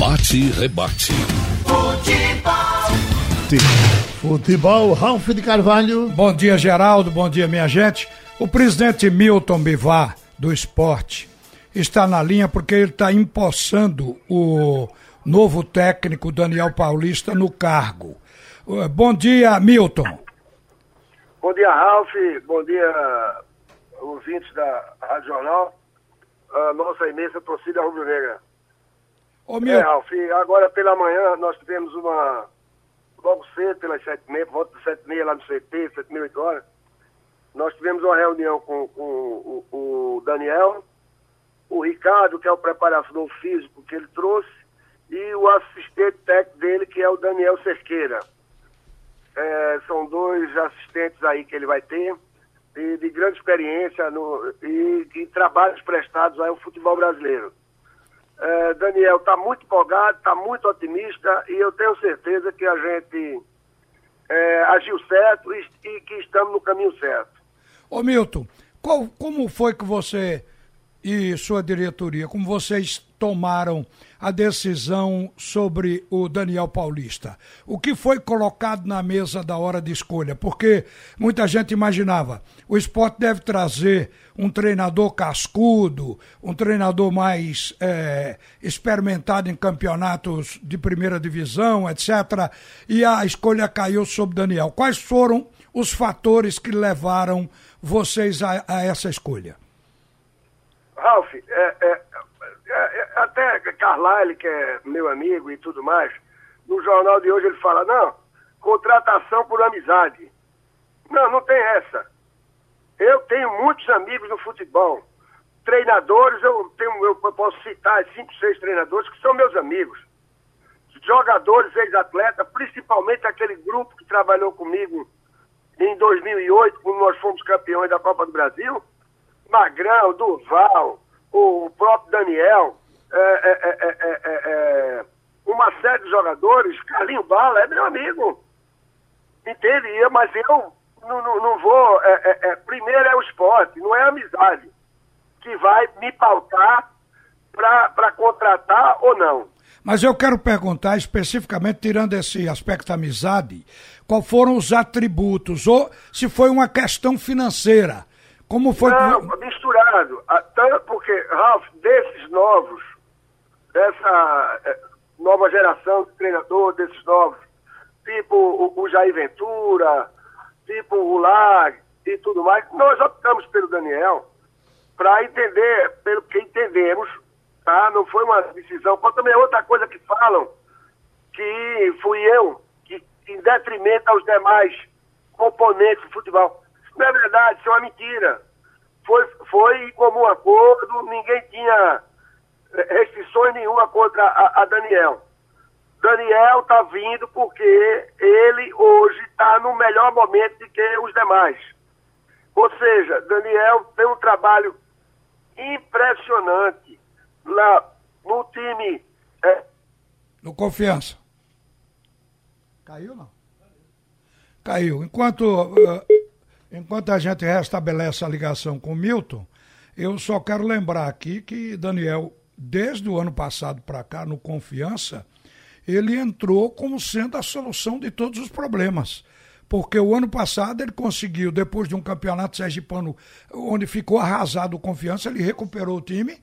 Bate e rebate. Futebol. Futebol, Ralf de Carvalho. Bom dia, Geraldo. Bom dia, minha gente. O presidente Milton Bivar, do esporte, está na linha porque ele está empossando o novo técnico Daniel Paulista no cargo. Uh, bom dia, Milton. Bom dia, Ralf. Bom dia, ouvintes da Rádio Jornal. A nossa imensa torcida rubro-negra. Ô, Milton. É, Ralf, agora pela manhã nós tivemos uma. Logo cedo, pelas sete e meia, por volta das sete e meia lá no CT, sete e meia, oito horas, nós tivemos uma reunião com, com o, o Daniel, o Ricardo, que é o preparador físico que ele trouxe, e o assistente técnico dele, que é o Daniel Cerqueira. É, são dois assistentes aí que ele vai ter, de, de grande experiência no, e de trabalhos prestados ao futebol brasileiro. É, Daniel está muito empolgado, está muito otimista e eu tenho certeza que a gente é, agiu certo e, e, que estamos no caminho certo. Ô Milton, qual, como foi que você e sua diretoria, como vocês tomaram a decisão sobre o Daniel Paulista? O que foi colocado na mesa da hora de escolha? Porque muita gente imaginava, o esporte deve trazer um treinador cascudo, um treinador mais é, experimentado em campeonatos de primeira divisão, etc. E a escolha caiu sobre Daniel. Quais foram os fatores que levaram vocês a, a essa escolha? Ralf, é, é, até Carlyle, que é meu amigo e tudo mais, no jornal de hoje ele fala, não, contratação por amizade. Não, não tem essa. Eu tenho muitos amigos no futebol. Treinadores, eu, tenho, eu posso citar cinco, seis treinadores que são meus amigos. Jogadores, ex-atleta, principalmente aquele grupo que trabalhou comigo em 2008, quando nós fomos campeões da Copa do Brasil, Magrão, Durval, o próprio Daniel, é, é, é, uma série de jogadores, Carlinho Bala é meu amigo. Entende? Mas eu não, não, não vou. primeiro é o esporte, não é a amizade, que vai me pautar para contratar ou não. Mas eu quero perguntar especificamente, tirando esse aspecto da amizade, qual foram os atributos, ou se foi uma questão financeira. Como foi Não, misturado. Tanto porque, Ralf, desses novos, dessa eh, nova geração de treinador, desses novos, tipo o, o Jair Ventura, tipo o Lag e tudo mais, nós optamos pelo Daniel para entender, pelo que entendemos, tá? Não foi uma decisão. Qual também é outra coisa que falam, que fui eu, que em detrimento aos demais componentes do futebol. Isso não é verdade, isso é uma mentira. Foi, foi em comum acordo, ninguém tinha restrições nenhuma contra a, a Daniel. Daniel está vindo porque ele hoje está no melhor momento do que os demais. Ou seja, Daniel tem um trabalho impressionante lá no time. É... No confiança. Caiu não? Caiu. Enquanto, uh, enquanto a gente restabelece a ligação com Milton, eu só quero lembrar aqui que Daniel, desde o ano passado para cá, no Confiança, ele entrou como sendo a solução de todos os problemas porque o ano passado ele conseguiu, depois de um campeonato sergipano onde ficou arrasado o confiança, ele recuperou o time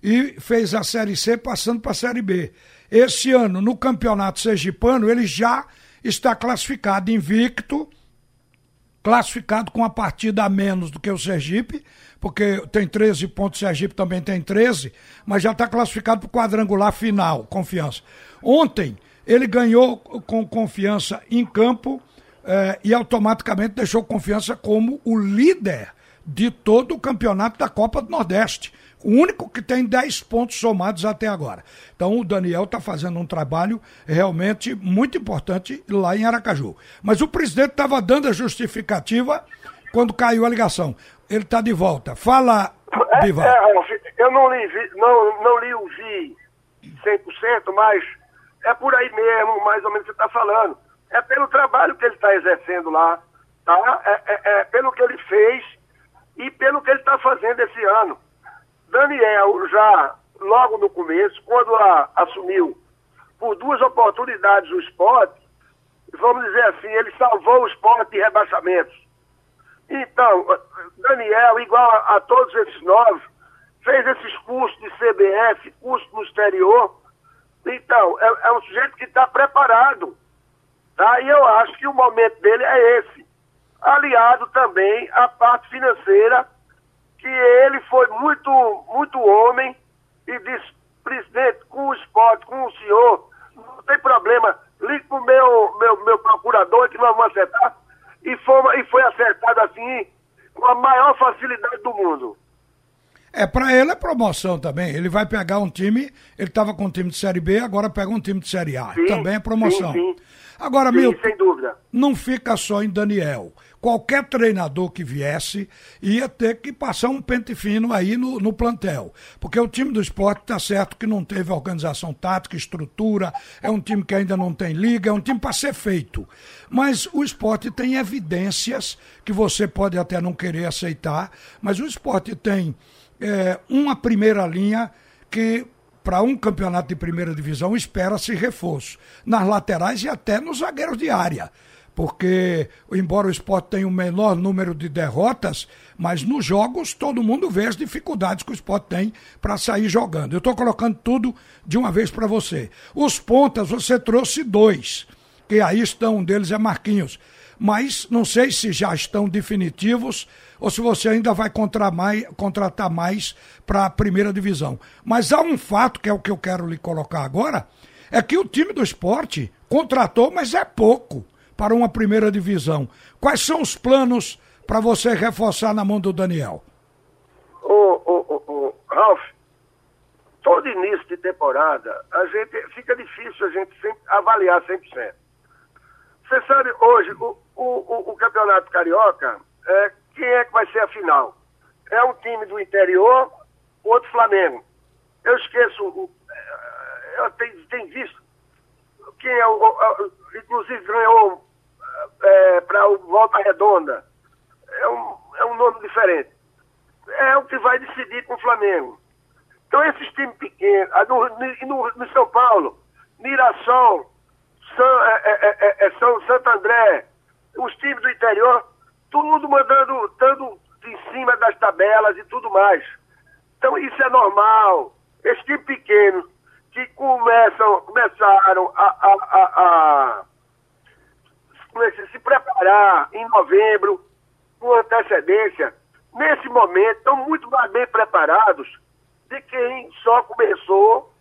e fez a Série C passando para a Série B. Esse ano, no campeonato sergipano, ele já está classificado invicto, classificado com a partida a menos do que o Sergipe, porque tem 13 pontos, Sergipe também tem 13, mas já está classificado para o quadrangular final, confiança. Ontem, ele ganhou com confiança em campo eh, e automaticamente deixou confiança como o líder de todo o campeonato da Copa do Nordeste. O único que tem 10 pontos somados até agora. Então o Daniel está fazendo um trabalho realmente muito importante lá em Aracaju. Mas o presidente estava dando a justificativa quando caiu a ligação. Ele está de volta. Fala, Bivar. É, é, eu não li, não, não li o Vi 100%, mas é por aí mesmo, mais ou menos, que você está falando. É pelo trabalho que ele está exercendo lá, tá? É, é, é pelo que ele fez e pelo que ele está fazendo esse ano. Daniel já, logo no começo, quando a, assumiu por duas oportunidades o esporte, vamos dizer assim, ele salvou o esporte de rebaixamentos. Então, Daniel, igual a, a todos esses nove, fez esses cursos de CBF, curso no exterior. Então, é, é um sujeito que está preparado. Tá? E eu acho que o momento dele é esse. Aliado também à parte financeira, que ele foi muito, muito homem e disse, presidente, com o esporte, com o senhor, não tem problema, ligue para o meu, meu, meu procurador que nós vamos acertar. E foi, e foi acertado assim, com a maior facilidade do mundo. É, para ele é promoção também. Ele vai pegar um time, ele estava com um time de Série B, agora pega um time de Série A. Sim, também é promoção. Sim, sim. Agora, meu, sem dúvida. não fica só em Daniel. Qualquer treinador que viesse ia ter que passar um pente fino aí no, no plantel. Porque o time do esporte está certo que não teve organização tática, estrutura, é um time que ainda não tem liga, é um time para ser feito. Mas o esporte tem evidências que você pode até não querer aceitar, mas o esporte tem é, uma primeira linha que para um campeonato de primeira divisão espera-se reforço nas laterais e até nos zagueiros de área. Porque, embora o esporte tenha o menor número de derrotas, mas nos jogos todo mundo vê as dificuldades que o esporte tem para sair jogando. Eu estou colocando tudo de uma vez para você. Os pontas, você trouxe dois, que aí estão, um deles é Marquinhos. Mas não sei se já estão definitivos ou se você ainda vai contratar mais para a primeira divisão. Mas há um fato, que é o que eu quero lhe colocar agora, é que o time do esporte contratou, mas é pouco para uma primeira divisão. Quais são os planos para você reforçar na mão do Daniel? Ô, Ralf, todo início de temporada, a gente fica difícil a gente sempre avaliar 100%. Você sabe, hoje, o, o, o, Campeonato Carioca é quem é que vai ser a final? É um time do interior, outro Flamengo. Eu esqueço, é, eu tenho, tenho visto quem é o, inclusive ganhou é, para o Volta Redonda. É um, é um nome diferente. É o que vai decidir com o Flamengo. Então esses times pequenos, no, no, no São Paulo, Mirassol, São, é, é, é, São Santo André, os times do interior, tudo mandando, dando em cima das tabelas e tudo mais. Então isso é normal. Esse time pequeno que começam, começaram a, a, a, a se preparar em novembro, com antecedência, nesse momento estão muito mais bem preparados de quem só começou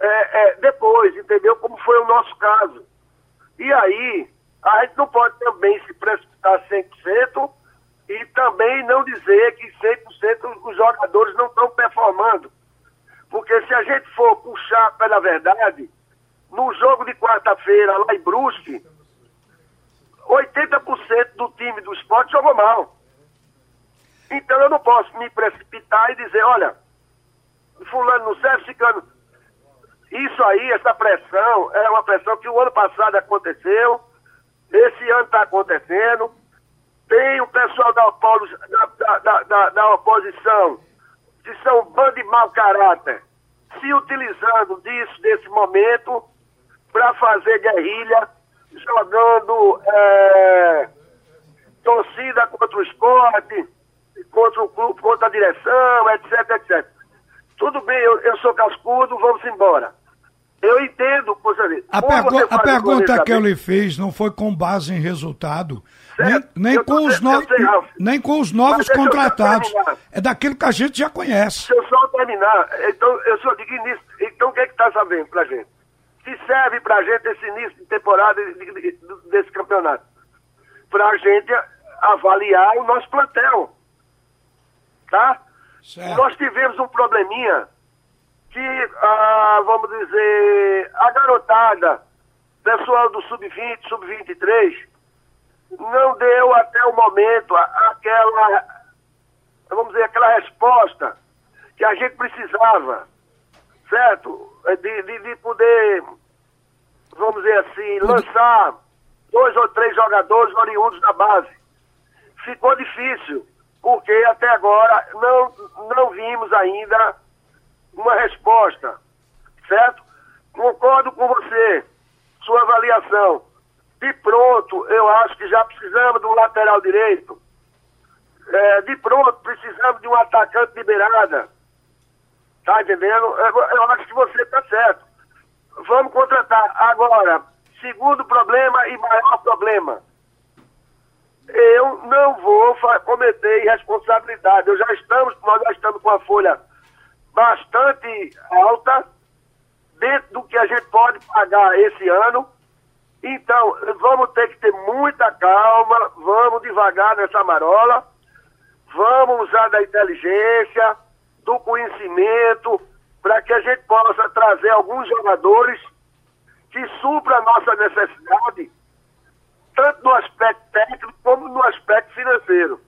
é, é, depois, entendeu? Como foi o nosso caso. E aí, a gente não pode também se precipitar 100% e também não dizer que 100% os jogadores não estão performando. Porque se a gente for puxar pela verdade, no jogo de quarta-feira lá em Brusque, 80% do time do esporte jogou mal. Então eu não posso me precipitar e dizer, olha, fulano não serve, ficando. Isso aí, essa pressão, é uma pressão que o ano passado aconteceu, esse ano está acontecendo. Tem o pessoal da, da, da, da, da oposição, que são bando de mau caráter, se utilizando disso, desse momento, para fazer guerrilha, jogando é, torcida contra o esporte, contra o clube, contra a direção, etc, etc. Tudo bem, eu, eu sou cascudo, vamos embora. Eu entendo, poxa A, pergu a pergunta que eu lhe fiz não foi com base em resultado, nem, nem com os novos, nem com os novos contratados. É daquilo que a gente já conhece. Se eu só terminar, então eu só digo início. Então o que é que está sabendo pra gente? Se serve pra gente esse início de temporada de, de, de, desse campeonato? Pra gente avaliar o nosso plantel. Tá? Certo. Nós tivemos um probleminha que, ah, vamos dizer, a garotada, pessoal do sub-20, sub-23, não deu até o momento aquela, vamos dizer, aquela resposta que a gente precisava, certo? De, de, de poder, vamos dizer assim, lançar dois ou três jogadores oriundos da base. Ficou difícil, porque até agora não, não vimos ainda uma resposta, certo? Concordo com você avaliação. De pronto, eu acho que já precisamos de um lateral direito. É, de pronto, precisamos de um atacante de beirada. Tá entendendo? Eu, eu acho que você está certo. Vamos contratar. Agora, segundo problema e maior problema. Eu não vou cometer irresponsabilidade. Eu já estamos, nós já estamos com a folha bastante alta, dentro do que a gente pode pagar esse ano. Então, vamos ter que ter muita calma, vamos devagar nessa marola, vamos usar da inteligência, do conhecimento, para que a gente possa trazer alguns jogadores que supra a nossa necessidade, tanto no aspecto técnico como no aspecto financeiro.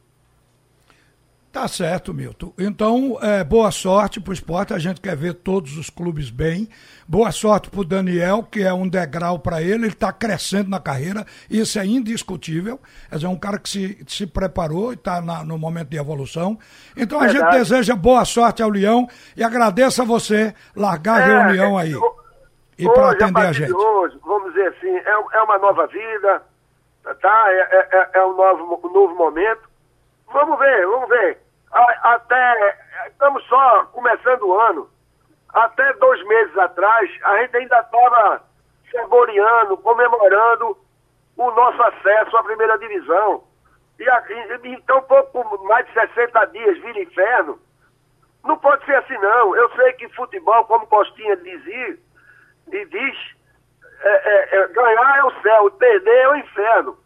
Tá certo, Milton. Então, é, boa sorte para o esporte. A gente quer ver todos os clubes bem. Boa sorte para o Daniel, que é um degrau para ele. Ele está crescendo na carreira. Isso é indiscutível. É um cara que se, se preparou e está no momento de evolução. Então, a gente deseja boa sorte ao Leão e agradeço a você largar a é, reunião aí. e para atender a, a gente. Hoje, vamos dizer assim, é, é uma nova vida, tá? É, é, é, é um, novo, um novo momento. Vamos ver, vamos ver até, estamos só começando o ano, até dois meses atrás, a gente ainda estava saboreando, comemorando o nosso acesso à primeira divisão. E, então, pouco mais de 60 dias vira inferno. Não pode ser assim, não. Eu sei que futebol, como Costinha dizia, e diz, é, é, é, ganhar é o céu, perder é o inferno.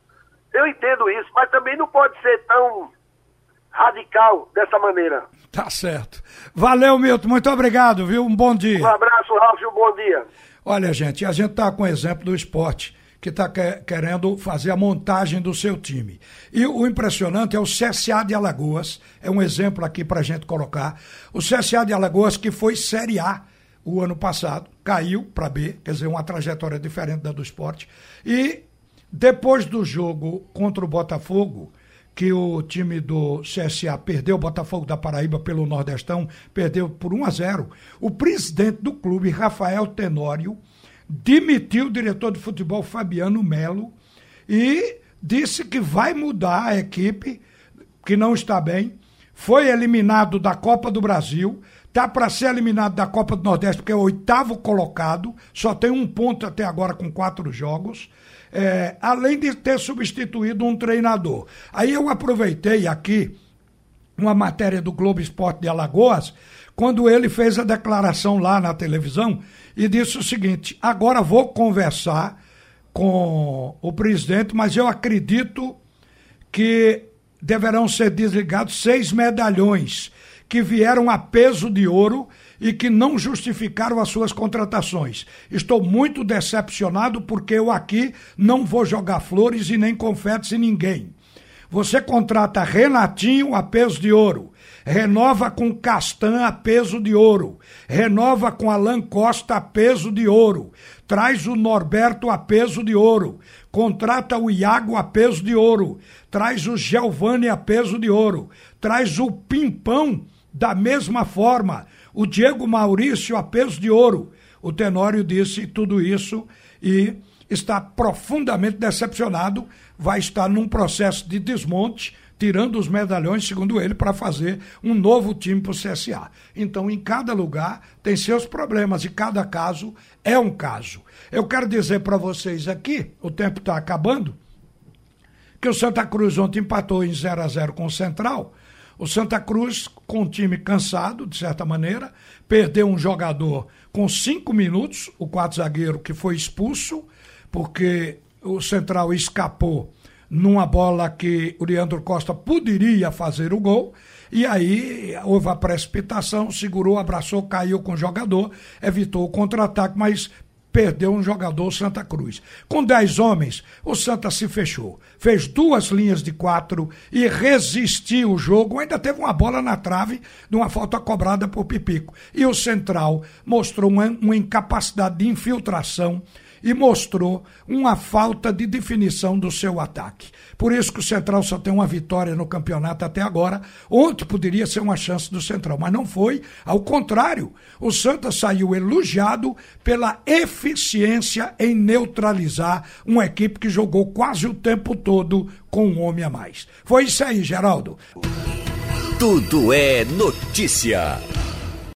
Eu entendo isso, mas também não pode ser tão radical dessa maneira. Tá certo. Valeu, Milton. Muito obrigado, viu? Um bom dia. Um abraço, Ralf, um bom dia. Olha, gente, a gente tá com o exemplo do esporte que está querendo fazer a montagem do seu time. E o impressionante é o CSA de Alagoas, é um exemplo aqui para a gente colocar. O CSA de Alagoas, que foi Série A o ano passado, caiu para B, quer dizer, uma trajetória diferente da do esporte. E depois do jogo contra o Botafogo, que o time do CSA perdeu o Botafogo da Paraíba pelo Nordestão, perdeu por 1 a 0. O presidente do clube, Rafael Tenório, demitiu o diretor de futebol Fabiano Melo e disse que vai mudar a equipe, que não está bem. Foi eliminado da Copa do Brasil, tá para ser eliminado da Copa do Nordeste, porque é o oitavo colocado, só tem um ponto até agora com quatro jogos é, além de ter substituído um treinador. Aí eu aproveitei aqui uma matéria do Globo Esporte de Alagoas, quando ele fez a declaração lá na televisão e disse o seguinte: agora vou conversar com o presidente, mas eu acredito que deverão ser desligados seis medalhões que vieram a peso de ouro e que não justificaram as suas contratações. Estou muito decepcionado porque eu aqui não vou jogar flores e nem confetes em ninguém. Você contrata Renatinho a peso de ouro, renova com Castan a peso de ouro, renova com Alan Costa a peso de ouro, traz o Norberto a peso de ouro, contrata o Iago a peso de ouro, traz o Giovanni a peso de ouro, traz o Pimpão da mesma forma, o Diego Maurício a peso de ouro. O Tenório disse tudo isso e está profundamente decepcionado, vai estar num processo de desmonte, tirando os medalhões, segundo ele, para fazer um novo time para o CSA. Então, em cada lugar tem seus problemas e cada caso é um caso. Eu quero dizer para vocês aqui, o tempo está acabando, que o Santa Cruz ontem empatou em 0 a 0 com o Central o Santa Cruz, com o time cansado, de certa maneira, perdeu um jogador com cinco minutos, o quarto zagueiro que foi expulso, porque o Central escapou numa bola que o Leandro Costa poderia fazer o gol. E aí houve a precipitação, segurou, abraçou, caiu com o jogador, evitou o contra-ataque, mas perdeu um jogador Santa Cruz. Com dez homens, o Santa se fechou. Fez duas linhas de quatro e resistiu o jogo. Ainda teve uma bola na trave de uma falta cobrada por Pipico. E o Central mostrou uma, uma incapacidade de infiltração e mostrou uma falta de definição do seu ataque. Por isso que o Central só tem uma vitória no campeonato até agora. Ontem poderia ser uma chance do Central, mas não foi. Ao contrário, o Santa saiu elogiado pela eficiência em neutralizar uma equipe que jogou quase o tempo todo com um homem a mais. Foi isso aí, Geraldo. Tudo é notícia.